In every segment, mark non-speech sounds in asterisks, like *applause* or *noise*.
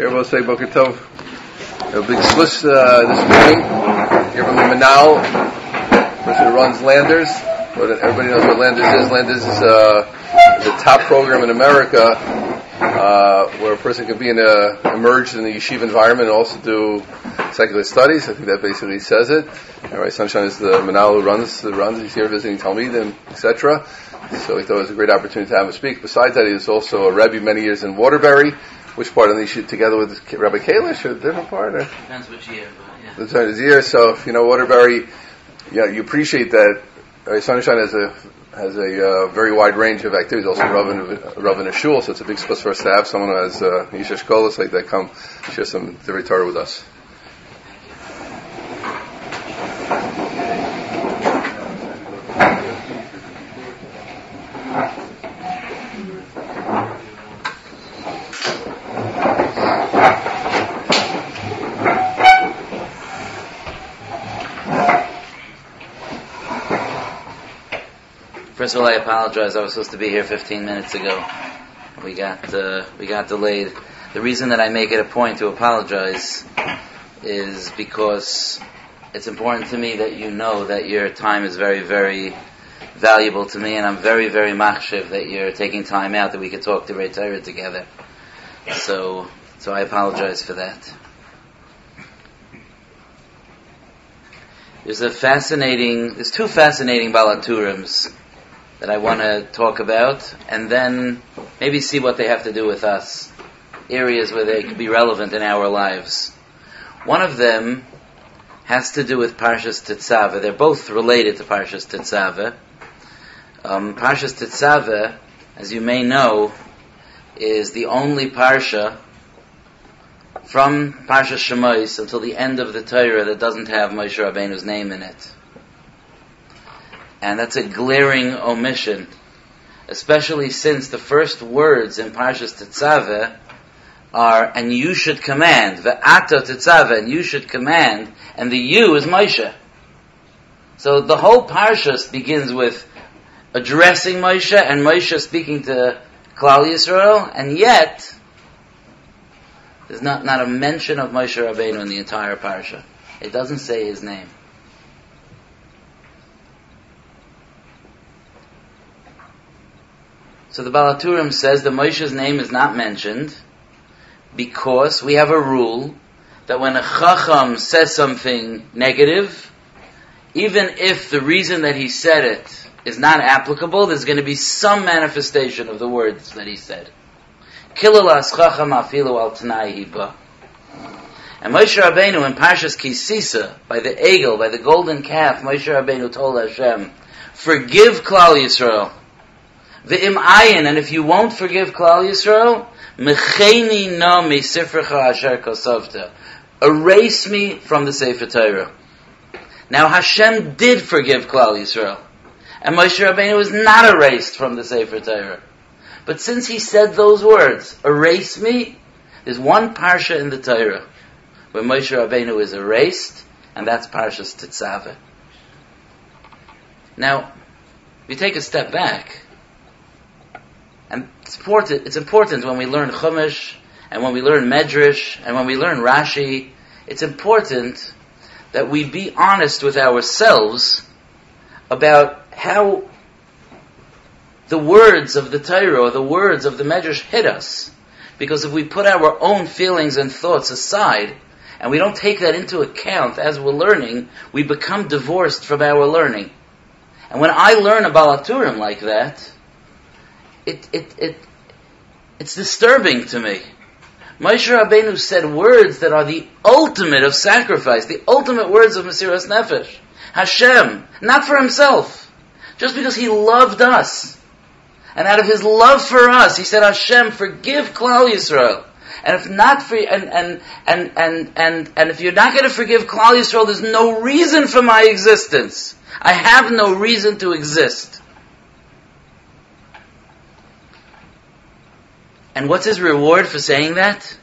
Here we'll say Boker Tov. A big slush uh, this morning. Here from the Manal, person runs Landers. But everybody knows what Landers is. Landers is uh, the top program in America uh, where a person can be in a, emerged in the yeshiva environment and also do secular studies. I think that basically says it. All right, Sonnenschein is the Manal who runs, runs. He's here visiting Talmidim, etc. So we thought it was a great opportunity to have him speak. Besides that, he was also a Rebbe many years in Waterbury. Which part of the issue together with Rabbi Kalish or a different part? Or? Depends which year, but yeah. Depends his year. So, you know, Waterbury, yeah, you appreciate that uh, Sonnenschein has a has a uh, very wide range of activities. Also, Rav in a shul, so it's a big plus for us to have someone who has uh, Shkolas like that come share some Divrei Torah with us. First all, I apologize. I was supposed to be here 15 minutes ago. We got uh, we got delayed. The reason that I make it a point to apologize is because it's important to me that you know that your time is very, very valuable to me, and I'm very, very machshiv that you're taking time out that we could talk to Torah together. So, so I apologize for that. There's a fascinating, there's two fascinating Baal HaTurims that I want to talk about, and then maybe see what they have to do with us, areas where they could be relevant in our lives. One of them has to do with Parshas Tetzaveh. They're both related to Parshas Tetzaveh. Um, Parshas Tetzaveh, as you may know, is the only parsha from Parshas Shemais until the end of the Torah that doesn't have Moshe Rabbeinu's name in it. And that's a glaring omission, especially since the first words in Parshas Tetzaveh are, and you should command, ve'ata Tetzaveh, and you should command, and the you is Moshe. So the whole Parshas begins with addressing Moshe and Moshe speaking to Klal Yisrael, and yet there's not, not a mention of Moshe Rabbeinu in the entire Parsha. It doesn't say his name. So the Baal HaTurim says that Moshe's name is not mentioned because we have a rule that when a Chacham says something negative, even if the reason that he said it is not applicable, there's going to be some manifestation of the words that he said. Kilalas Chacham afilu al. And Moshe Rabbeinu in Parshas Kisisa, by the eagle, by the golden calf, Moshe Rabbeinu told Hashem, forgive Klal Yisrael V'im ayin, and if you won't forgive Klal Yisrael, mecheni no mi sifrecha asher kosovta. Erase me from the Sefer Torah. Now Hashem did forgive Klal Yisrael. And Moshe Rabbeinu was not erased from the Sefer Torah. But since he said those words, erase me, there's one parsha in the Torah where Moshe Rabbeinu is erased, and that's Parshas Tetzaveh. Now, if you take a step back, it's important, it's important when we learn Chumash, and when we learn Medrash, and when we learn Rashi, it's important that we be honest with ourselves about how the words of the Torah or the words of the Medrash hit us. Because if we put our own feelings and thoughts aside, and we don't take that into account as we're learning, we become divorced from our learning. And when I learn a Baal HaTurim like that, it, it, it, it's disturbing to me. Moshe Rabbeinu said words that are the ultimate of sacrifice, the ultimate words of Mesiras Nefesh. Hashem, not for himself, just because he loved us. And out of his love for us, he said, Hashem, forgive Klal Yisrael. And if not for and and and and and, and if you're not going to forgive Klal Yisrael, there's no reason for my existence. I have no reason to exist. And what's his reward for saying that?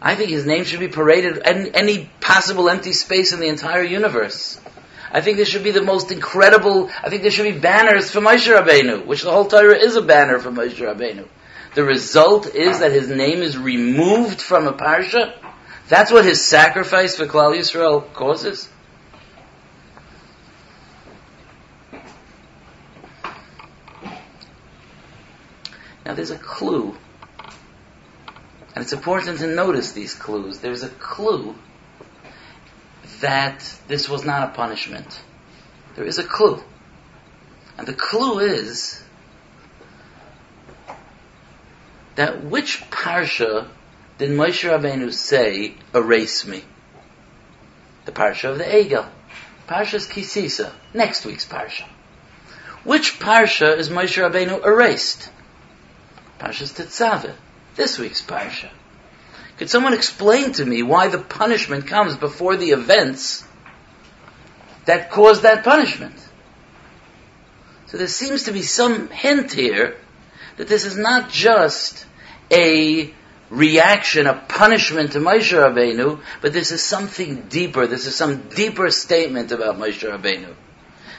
I think his name should be paraded in any possible empty space in the entire universe. I think there should be the most incredible, I think there should be banners for Moshe Rabbeinu, which the whole Torah is a banner for Moshe Rabbeinu. the result is that his name is removed from a parsha? That's what his sacrifice for Klal Yisrael causes? Now there's a clue. And it's important to notice these clues. There's a clue that this was not a punishment. There is a clue. And the clue is that which parsha did Moshe Rabbeinu say, erase me? The parsha of the Egel. Parsha's Kisisa. Next week's parsha. Which parsha is Moshe Rabbeinu erased? Parsha's Tetzaveh. This week's parsha. Could someone explain to me why the punishment comes before the events that caused that punishment? So there seems to be some hint here that this is not just a reaction, a punishment to Moshe Rabbeinu, but this is something deeper. This is some deeper statement about Moshe Rabbeinu.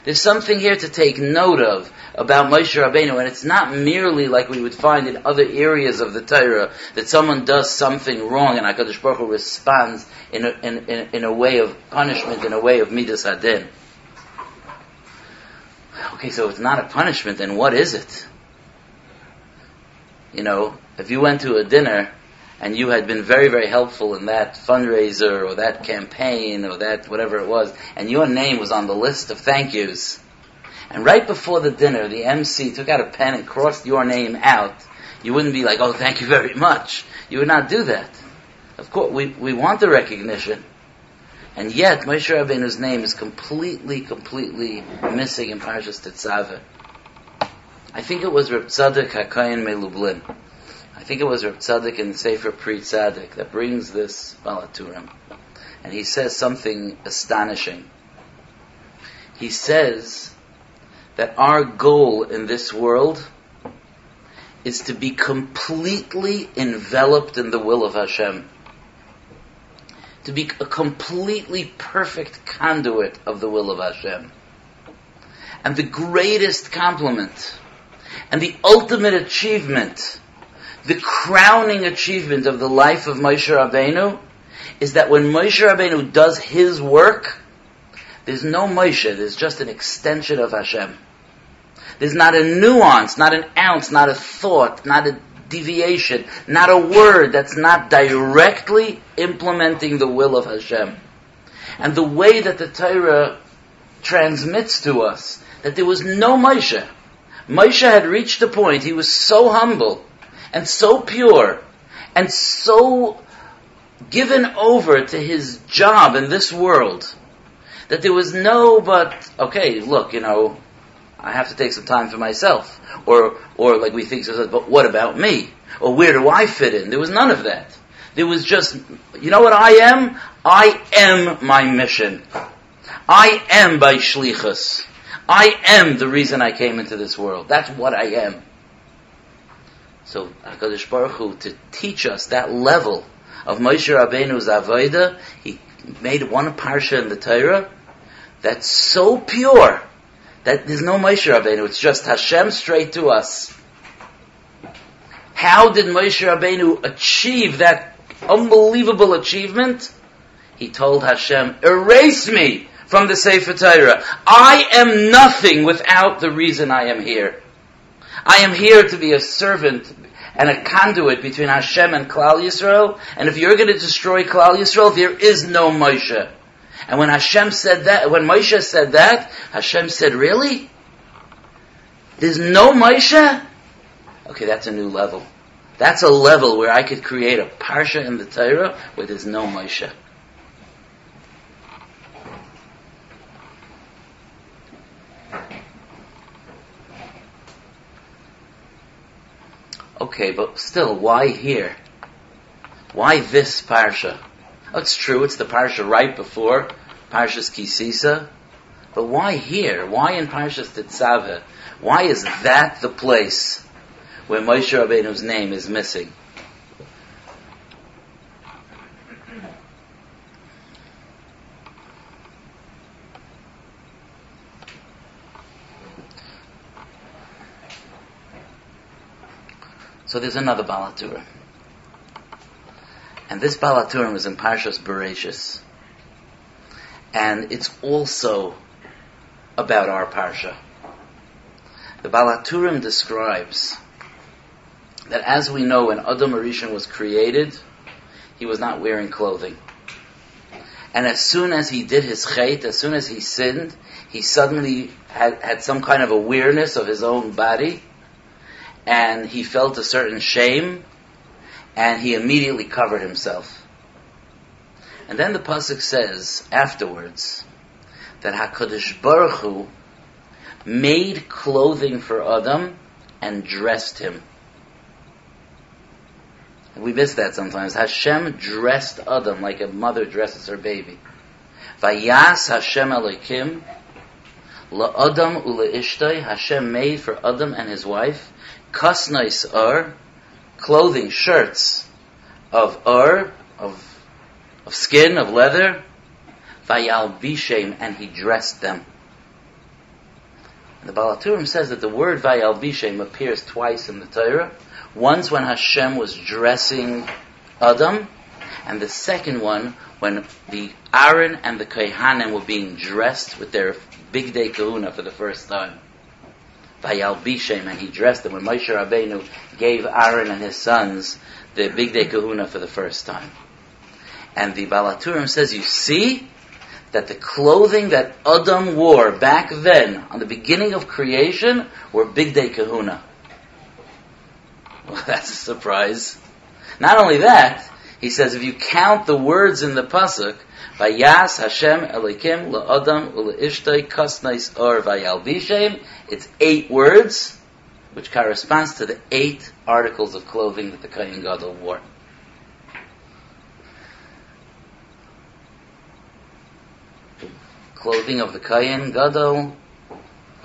There's something here to take note of about Moshe Rabbeinu, and it's not merely like we would find in other areas of the Torah that someone does something wrong and Hakadosh Baruch Hu responds in a, in, in, in a way of punishment, in a way of midas hadin. Okay, so it's not a punishment, then what is it? You know, if you went to a dinner and you had been very, very helpful in that fundraiser or that campaign or that whatever it was, and your name was on the list of thank yous, and right before the dinner, the MC took out a pen and crossed your name out, you wouldn't be like, oh, thank you very much. You would not do that. Of course, we, we want the recognition. And yet, Moshe Rabbeinu's name is completely, completely missing in Parashas Tetzaveh. I think it was Reb Tzadok HaKayin Melublin. I think it was Reb Tzadok in Sefer Pri Tzadok that brings this Baal HaTurim. And he says something astonishing. He says that our goal in this world is to be completely enveloped in the will of Hashem to be a completely perfect conduit of the will of Hashem. And the greatest compliment and the ultimate achievement, the crowning achievement of the life of Moshe Rabbeinu is that when Moshe Rabbeinu does his work, there's no Moshe, there's just an extension of Hashem. There's not a nuance, not an ounce, not a thought, not a deviation, not a word that's not directly implementing the will of Hashem. And the way that the Torah transmits to us that there was no Moshe. Moshe had reached a point, he was so humble and so pure and so given over to his job in this world that there was no but, okay, look, you know, I have to take some time for myself. Or, or like we think, so but what about me? Or where do I fit in? There was none of that. There was just, you know what I am? I am my mission. I am by shlichus. I am the reason I came into this world. That's what I am. So Hakadosh Baruch Hu to teach us that level of Moshe Rabbeinu's avoda, he made one parsha in the Torah that's so pure that there's no Moshe Rabbeinu. It's just Hashem straight to us. How did Moshe Rabbeinu achieve that unbelievable achievement? He told Hashem, erase me from the Sefer Torah. I am nothing without the reason I am here. I am here to be a servant and a conduit between Hashem and Klal Yisrael. And if you're going to destroy Klal Yisrael, there is no Moshe. And when Hashem said that, when Moshe said that, Hashem said, really? There's no Moshe? Okay, that's a new level. That's a level where I could create a parsha in the Torah where there's no Moshe. Okay, but still, why here? Why this parsha? Oh, it's true, it's the parsha right before Parshas Kisisa. But why here? Why in Parshas Tetzaveh? Why is that the place where Moshe Rabbeinu's name is missing? There's another Baal HaTurim. And this Baal HaTurim is in Parshas Bereshis. And it's also about our Parsha. The Baal HaTurim describes that as we know when Adam Arishan was created, he was not wearing clothing. And as soon as he did his chait, as soon as he sinned, he suddenly had, had some kind of awareness of his own body, and he felt a certain shame, and he immediately covered himself. And then the pasuk says afterwards that Hakadosh Baruch Hu made clothing for Adam and dressed him. We miss that sometimes. Hashem dressed Adam like a mother dresses her baby. Vayas Hashem Elokim la'adam uleishtay. Hashem made for Adam and his wife kasnais ur, er, clothing, shirts of ur, of, of skin, of leather. Vayal bishem, and he dressed them. The Baal HaTurim says that the word Vayal bishem appears twice in the Torah. Once when Hashem was dressing Adam, and the second one when the Aaron and the Kohanim were being dressed with their bigdei kehuna for the first time. Vayal Bishem, and he dressed them when Moshe Rabbeinu gave Aaron and his sons the bigdei kehuna for the first time. And the Baal HaTurim says, you see that the clothing that Adam wore back then, on the beginning of creation, were bigdei kehuna. Well, *laughs* that's a surprise. Not only that, he says if you count the words in the pasuk, Vayas Hashem Elikim LaAdam UleIshtay Kasnais Or Vayal it's eight words, which corresponds to the eight articles of clothing that the Kohen Gadol wore. Clothing of the Kohen Gadol,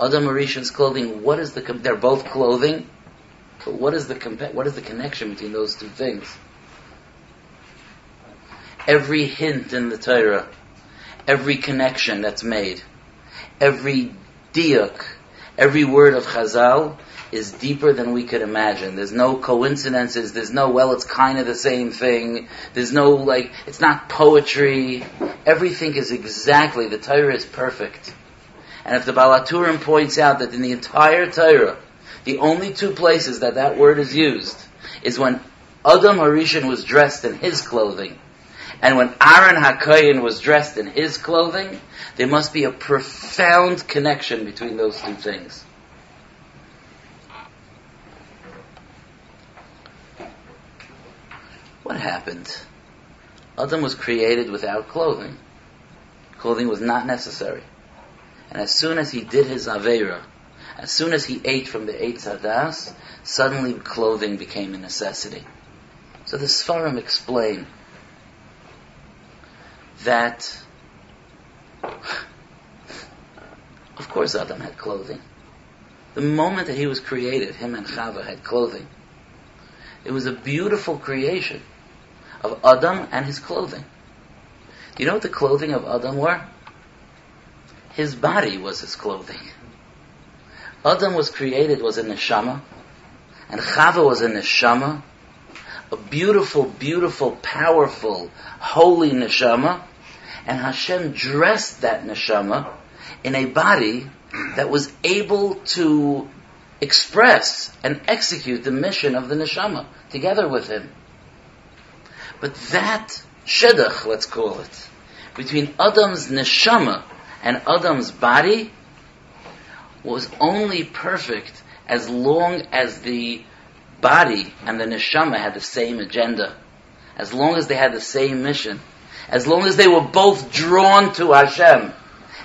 Adam Arishan's clothing. What is the? They're both clothing. But what is the what is the connection between those two things? Every hint in the Torah, every connection that's made, every diuk, every word of Chazal is deeper than we could imagine. There's no coincidences. There's no, well, it's kind of the same thing. There's no, like, it's not poetry. Everything is exactly, the Torah is perfect. And if the Baal HaTurim points out that in the entire Torah, the only two places that that word is used is when Adam Harishan was dressed in his clothing, and when Aaron HaKoyin was dressed in his clothing, there must be a profound connection between those two things. What happened? Adam was created without clothing. Clothing was not necessary. And as soon as he did his Aveira, as soon as he ate from the Eitz Hadas, suddenly clothing became a necessity. So the Sfarim explain that, of course, Adam had clothing. The moment that he was created, him and Chava had clothing. It was a beautiful creation of Adam and his clothing. Do you know what the clothing of Adam were? His body was his clothing. Adam was created was a neshama, and Chava was a neshama, a beautiful, beautiful, powerful, holy neshama, and Hashem dressed that neshama in a body that was able to express and execute the mission of the neshama together with him. But that shedach, let's call it, between Adam's neshama and Adam's body was only perfect as long as the body and the neshama had the same agenda, as long as they had the same mission, as long as they were both drawn to Hashem,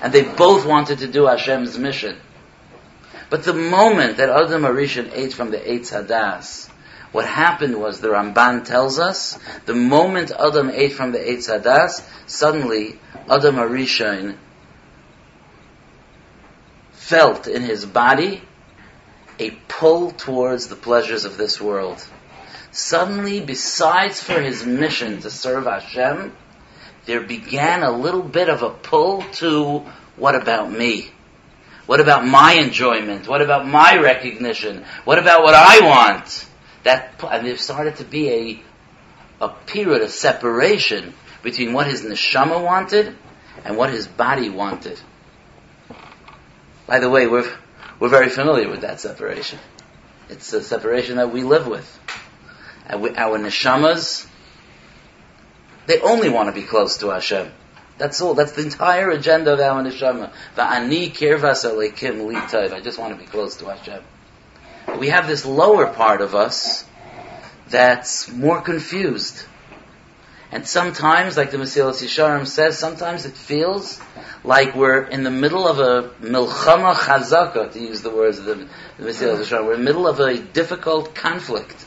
and they both wanted to do Hashem's mission. But the moment that Adam Arishan ate from the Eitz Hadas, what happened was, the Ramban tells us, the moment Adam ate from the Eitz Hadas, suddenly Adam Arishan felt in his body a pull towards the pleasures of this world. Suddenly, besides for his mission to serve Hashem, there began a little bit of a pull to what about me? What about my enjoyment? What about my recognition? What about what I want? that, and there started to be a, a period of separation between what his neshama wanted and what his body wanted. By the way, we're, we're very familiar with that separation. It's a separation that we live with. Our neshamas, they only want to be close to Hashem. That's all. That's the entire agenda of our neshama. Va'ani kirvas alekim li I just want to be close to Hashem. But we have this lower part of us that's more confused. And sometimes, like the Mesilas Yesharim says, sometimes it feels like we're in the middle of a milchama chazaka, to use the words of the, the Yesharim. We're in the middle of a difficult conflict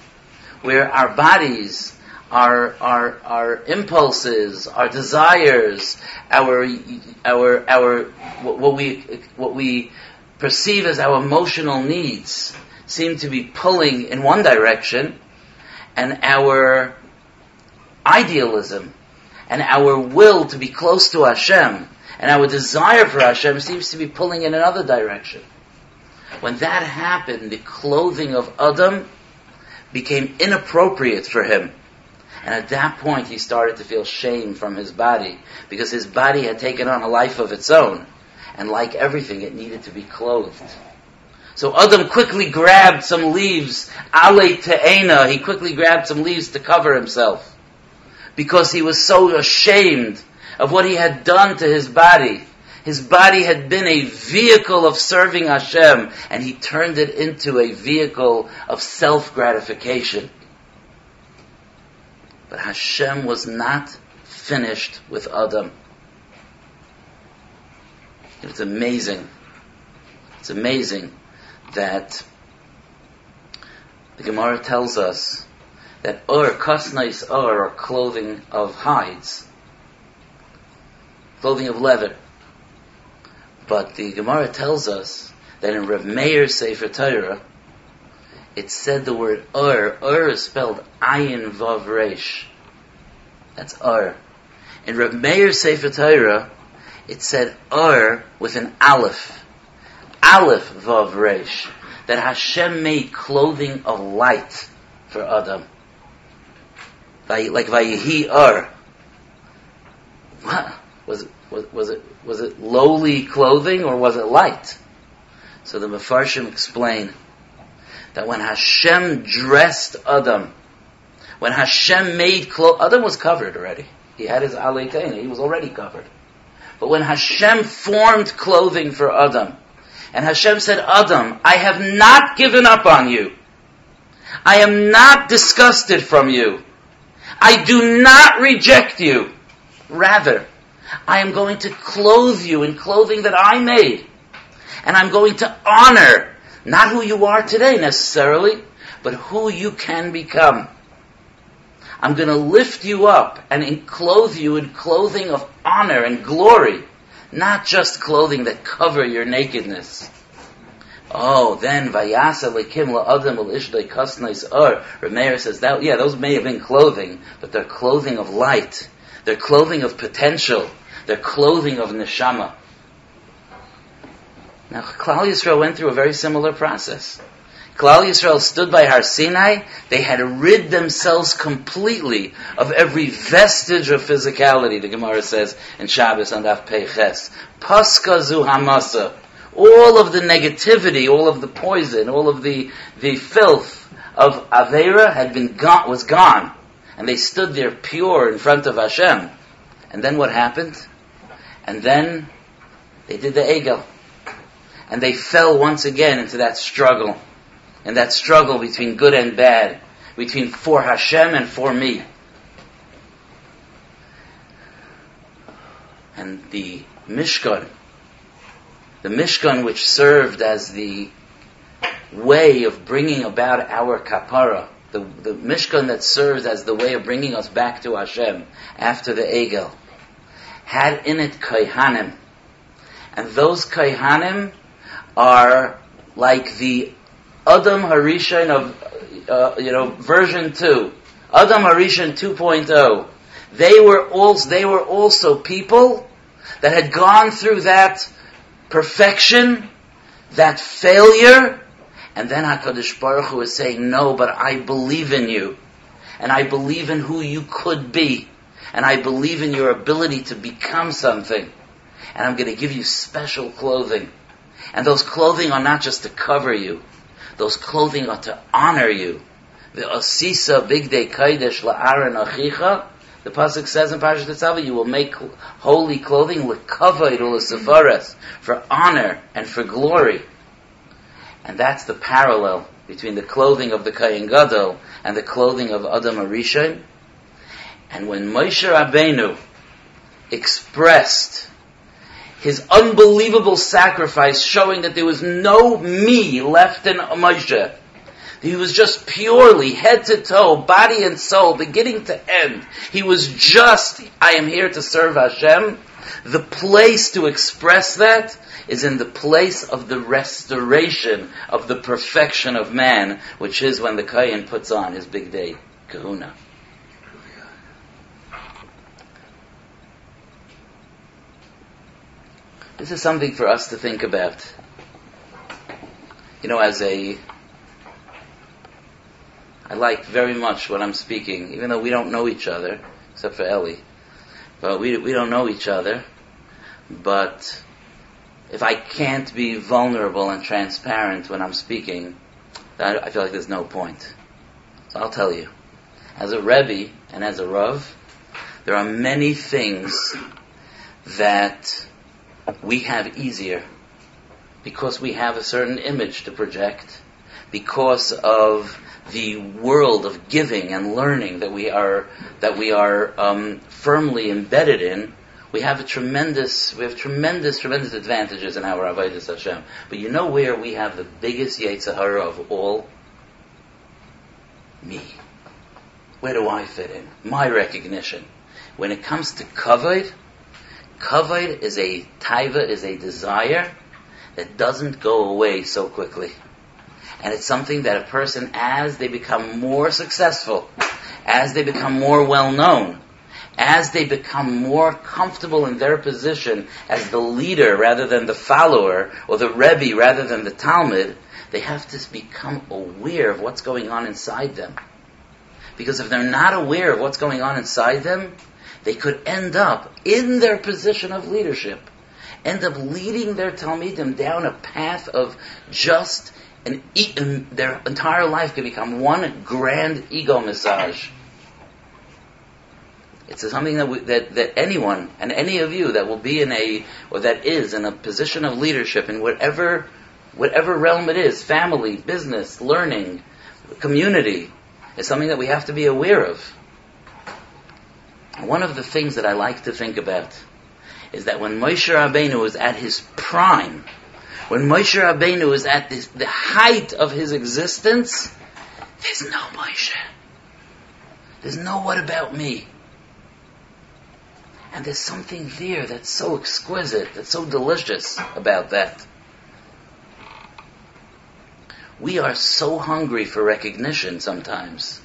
where our bodies, our, our, our impulses, our desires, our, our, our, what we, what we perceive as our emotional needs seem to be pulling in one direction, and our idealism and our will to be close to Hashem and our desire for Hashem seems to be pulling in another direction. When that happened, the clothing of Adam became inappropriate for him. And at that point, he started to feel shame from his body because his body had taken on a life of its own. And like everything, it needed to be clothed. So Adam quickly grabbed some leaves, ale te'ena, he quickly grabbed some leaves to cover himself because he was so ashamed of what he had done to his body. His body had been a vehicle of serving Hashem, and he turned it into a vehicle of self gratification. But Hashem was not finished with Adam. It's amazing. It's amazing that the Gemara tells us that ur, kasnais ur, are clothing of hides, clothing of leather. But the Gemara tells us that in Rav Meir Sefer Torah, it said the word ur. Ur is spelled ayin vav resh. That's ur. In Rav Meir Sefer Torah, it said ur with an aleph. Aleph vav resh. That Hashem made clothing of light for Adam like Vayihi Ur. What? Was it, was, was, it, was it lowly clothing or was it light? So the Mefarshim explain that when Hashem dressed Adam, when Hashem made clothes, Adam was covered already. He had his aleitena, he was already covered. But when Hashem formed clothing for Adam, and Hashem said, Adam, I have not given up on you. I am not disgusted from you. I do not reject you. Rather, I am going to clothe you in clothing that I made. And I'm going to honor not who you are today necessarily, but who you can become. I'm going to lift you up and clothe you in clothing of honor and glory, not just clothing that cover your nakedness. Oh, then vayasa lekim la'adam al-ishdei kasnais ur. Rameir says that, yeah, those may have been clothing, but they're clothing of light. They're clothing of potential. They're clothing of neshama. Now, Klal Yisrael went through a very similar process. Klal Yisrael stood by Har Sinai. They had rid themselves completely of every vestige of physicality. The Gemara says in Shabbos and Af Peiches. Paskazu hamasa all of the negativity, all of the poison, all of the, the filth of Avera had been gone, was gone. And they stood there pure in front of Hashem. And then what happened? And then they did the Egel. And they fell once again into that struggle. And that struggle between good and bad. Between for Hashem and for me. And the Mishkan, the Mishkan, which served as the way of bringing about our kapara, the, the Mishkan that serves as the way of bringing us back to Hashem after the Egel, had in it Kaihanim. And those Kaihanim are like the Adam Harishan of, uh, you know, version 2. Adam Harishan 2.0. They were also, they were also people that had gone through that perfection, that failure, And then HaKadosh Baruch Hu is saying, no, but I believe in you. And I believe in who you could be. And I believe in your ability to become something. And I'm going to give you special clothing. And those clothing are not just to cover you. Those clothing are to honor you. The Asisa Bigdei Kaidesh La'aran Achicha. The pasuk says in Parashat Tetzaveh, you will make holy clothing lekavod u'lesefares for honor and for glory. And that's the parallel between the clothing of the Kayin Gadol and the clothing of Adam Arishon. And when Moshe Rabbeinu expressed his unbelievable sacrifice, showing that there was no me left in Moshe, he was just purely head to toe, body and soul, beginning to end. He was just, I am here to serve Hashem. The place to express that is in the place of the restoration of the perfection of man, which is when the Kayan puts on his big day kahuna. This is something for us to think about. You know, as a I like very much what I'm speaking, even though we don't know each other, except for Ellie. But we, we don't know each other. But if I can't be vulnerable and transparent when I'm speaking, I feel like there's no point. So I'll tell you. As a Rebbe and as a Rav, there are many things that we have easier because we have a certain image to project, because of the world of giving and learning that we are that we are um, firmly embedded in, we have a tremendous we have tremendous tremendous advantages in our avodas Hashem. But you know where we have the biggest Yetzirah of all? Me. Where do I fit in? My recognition. When it comes to kavod, kavod is a taiva, is a desire that doesn't go away so quickly. And it's something that a person, as they become more successful, as they become more well known, as they become more comfortable in their position as the leader rather than the follower, or the Rebbe rather than the Talmid, they have to become aware of what's going on inside them. Because if they're not aware of what's going on inside them, they could end up in their position of leadership, end up leading their Talmidim down a path of just and, their entire life can become one grand ego massage. It's something that, we, that that anyone and any of you that will be in a or that is in a position of leadership in whatever whatever realm it is, family, business, learning, community, is something that we have to be aware of. One of the things that I like to think about is that when Moshe Rabbeinu was at his prime, when Moshe Rabbeinu was at this, the height of his existence, there's no Moshe. There's no what about me. And there's something there that's so exquisite, that's so delicious about that. We are so hungry for recognition sometimes.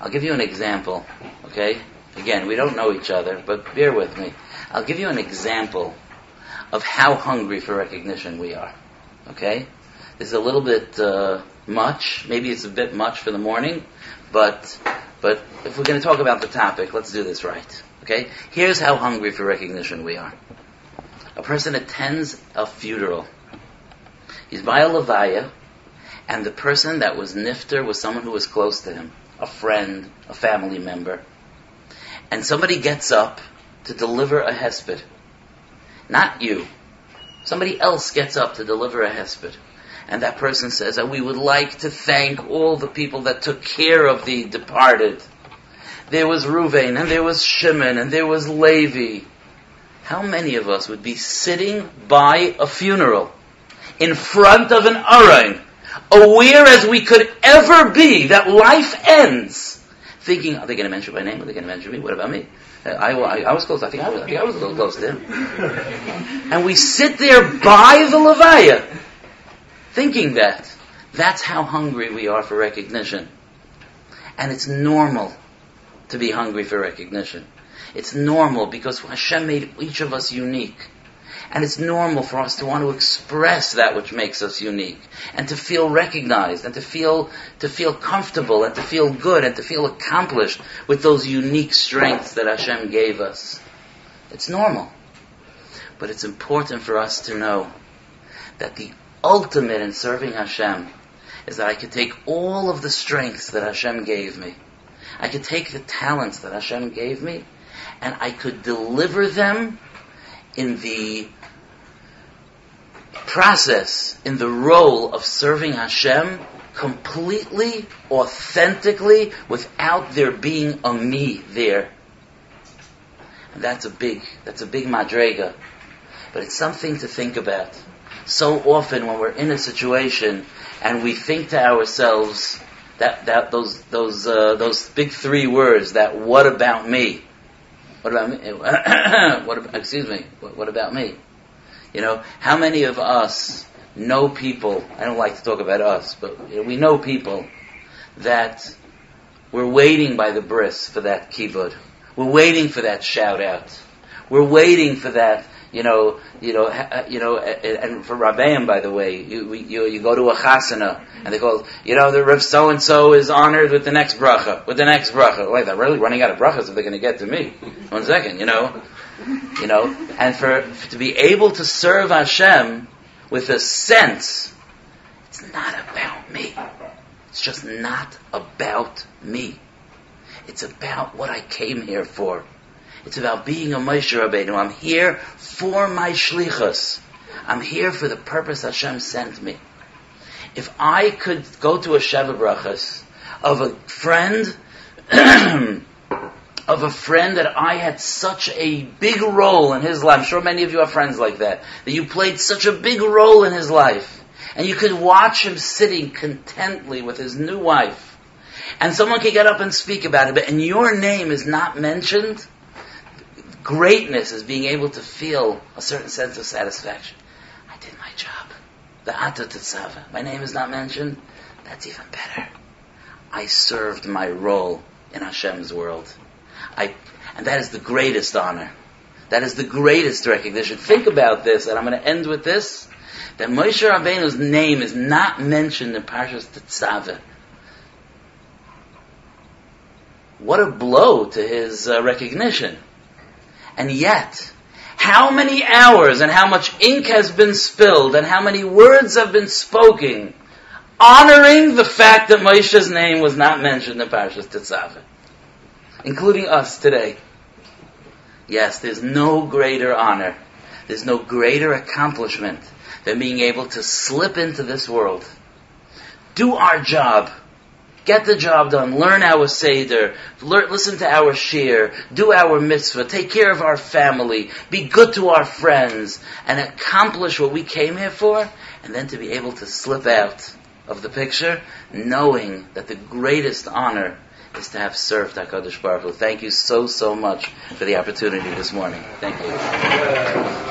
I'll give you an example, okay? Again, we don't know each other, but bear with me. I'll give you an example of how hungry for recognition we are. Okay? This is a little bit uh, much. Maybe it's a bit much for the morning, but but if we're going to talk about the topic, let's do this right. Okay? Here's how hungry for recognition we are. A person attends a funeral. He's by a levaya, and the person that was nifter was someone who was close to him, a friend, a family member. And somebody gets up to deliver a hesped. Not you. Somebody else gets up to deliver a hesped. And that person says, that we would like to thank all the people that took care of the departed. There was Ruvain, and there was Shimon, and there was Levi. How many of us would be sitting by a funeral, in front of an Arain, aware as we could ever be that life ends, thinking, are they going to mention my name? Are they going to mention me? What about me? Uh, I, I, I, was close. I think I was, I think I was a little close to him. *laughs* And we sit there by the Levaya, thinking that. That's how hungry we are for recognition. And it's normal to be hungry for recognition. It's normal because Hashem made each of us unique. And it's normal for us to want to express that which makes us unique and to feel recognized and to feel, to feel comfortable and to feel good and to feel accomplished with those unique strengths that Hashem gave us. It's normal. But it's important for us to know that the ultimate in serving Hashem is that I could take all of the strengths that Hashem gave me. I could take the talents that Hashem gave me and I could deliver them in the process, in the role of serving Hashem completely, authentically, without there being a me there. And that's a big, that's a big madrega. But it's something to think about. So often when we're in a situation and we think to ourselves that, that those, those, uh, those big three words, that what about me? What about me? *coughs* what excuse me, what, what about me? You know, how many of us know people, I don't like to talk about us, but we know people that we're waiting by the bris for that kibud. We're waiting for that shout out. We're waiting for that you know, you know, uh, you know, and for Rabbeim, by the way, you, you, you go to a chasana, and they go, you know, the Rav so and so is honored with the next bracha, with the next bracha. Wait, they're really running out of brachas if they're going to get to me. One second, you know, you know, and for, for to be able to serve Hashem with a sense, it's not about me. It's just not about me. It's about what I came here for. It's about being a Moshe Rabbeinu. I'm here for my shlichus. I'm here for the purpose Hashem sent me. If I could go to a Sheva Brachas of a friend, *clears throat* of a friend that I had such a big role in his life, I'm sure many of you have friends like that, that you played such a big role in his life, and you could watch him sitting contently with his new wife, and someone could get up and speak about it, but and your name is not mentioned, greatness is being able to feel a certain sense of satisfaction. I did my job. The Ata Tetzava. My name is not mentioned. That's even better. I served my role in Hashem's world. I, and that is the greatest honor. That is the greatest recognition. Think about this, and I'm going to end with this. That Moshe Rabbeinu's name is not mentioned in Parshas Tetzaveh. What a blow to his uh, recognition. And yet, how many hours and how much ink has been spilled and how many words have been spoken honoring the fact that Moshe's name was not mentioned in Parashas Tetzaveh, including us today. Yes, there's no greater honor, there's no greater accomplishment than being able to slip into this world, do our job, Get the job done. Learn our Seder. Learn, listen to our shir. Do our mitzvah. Take care of our family. Be good to our friends. And accomplish what we came here for. And then to be able to slip out of the picture, knowing that the greatest honor is to have served HaKadosh Baruch Hu. Thank you so, so much for the opportunity this morning. Thank you.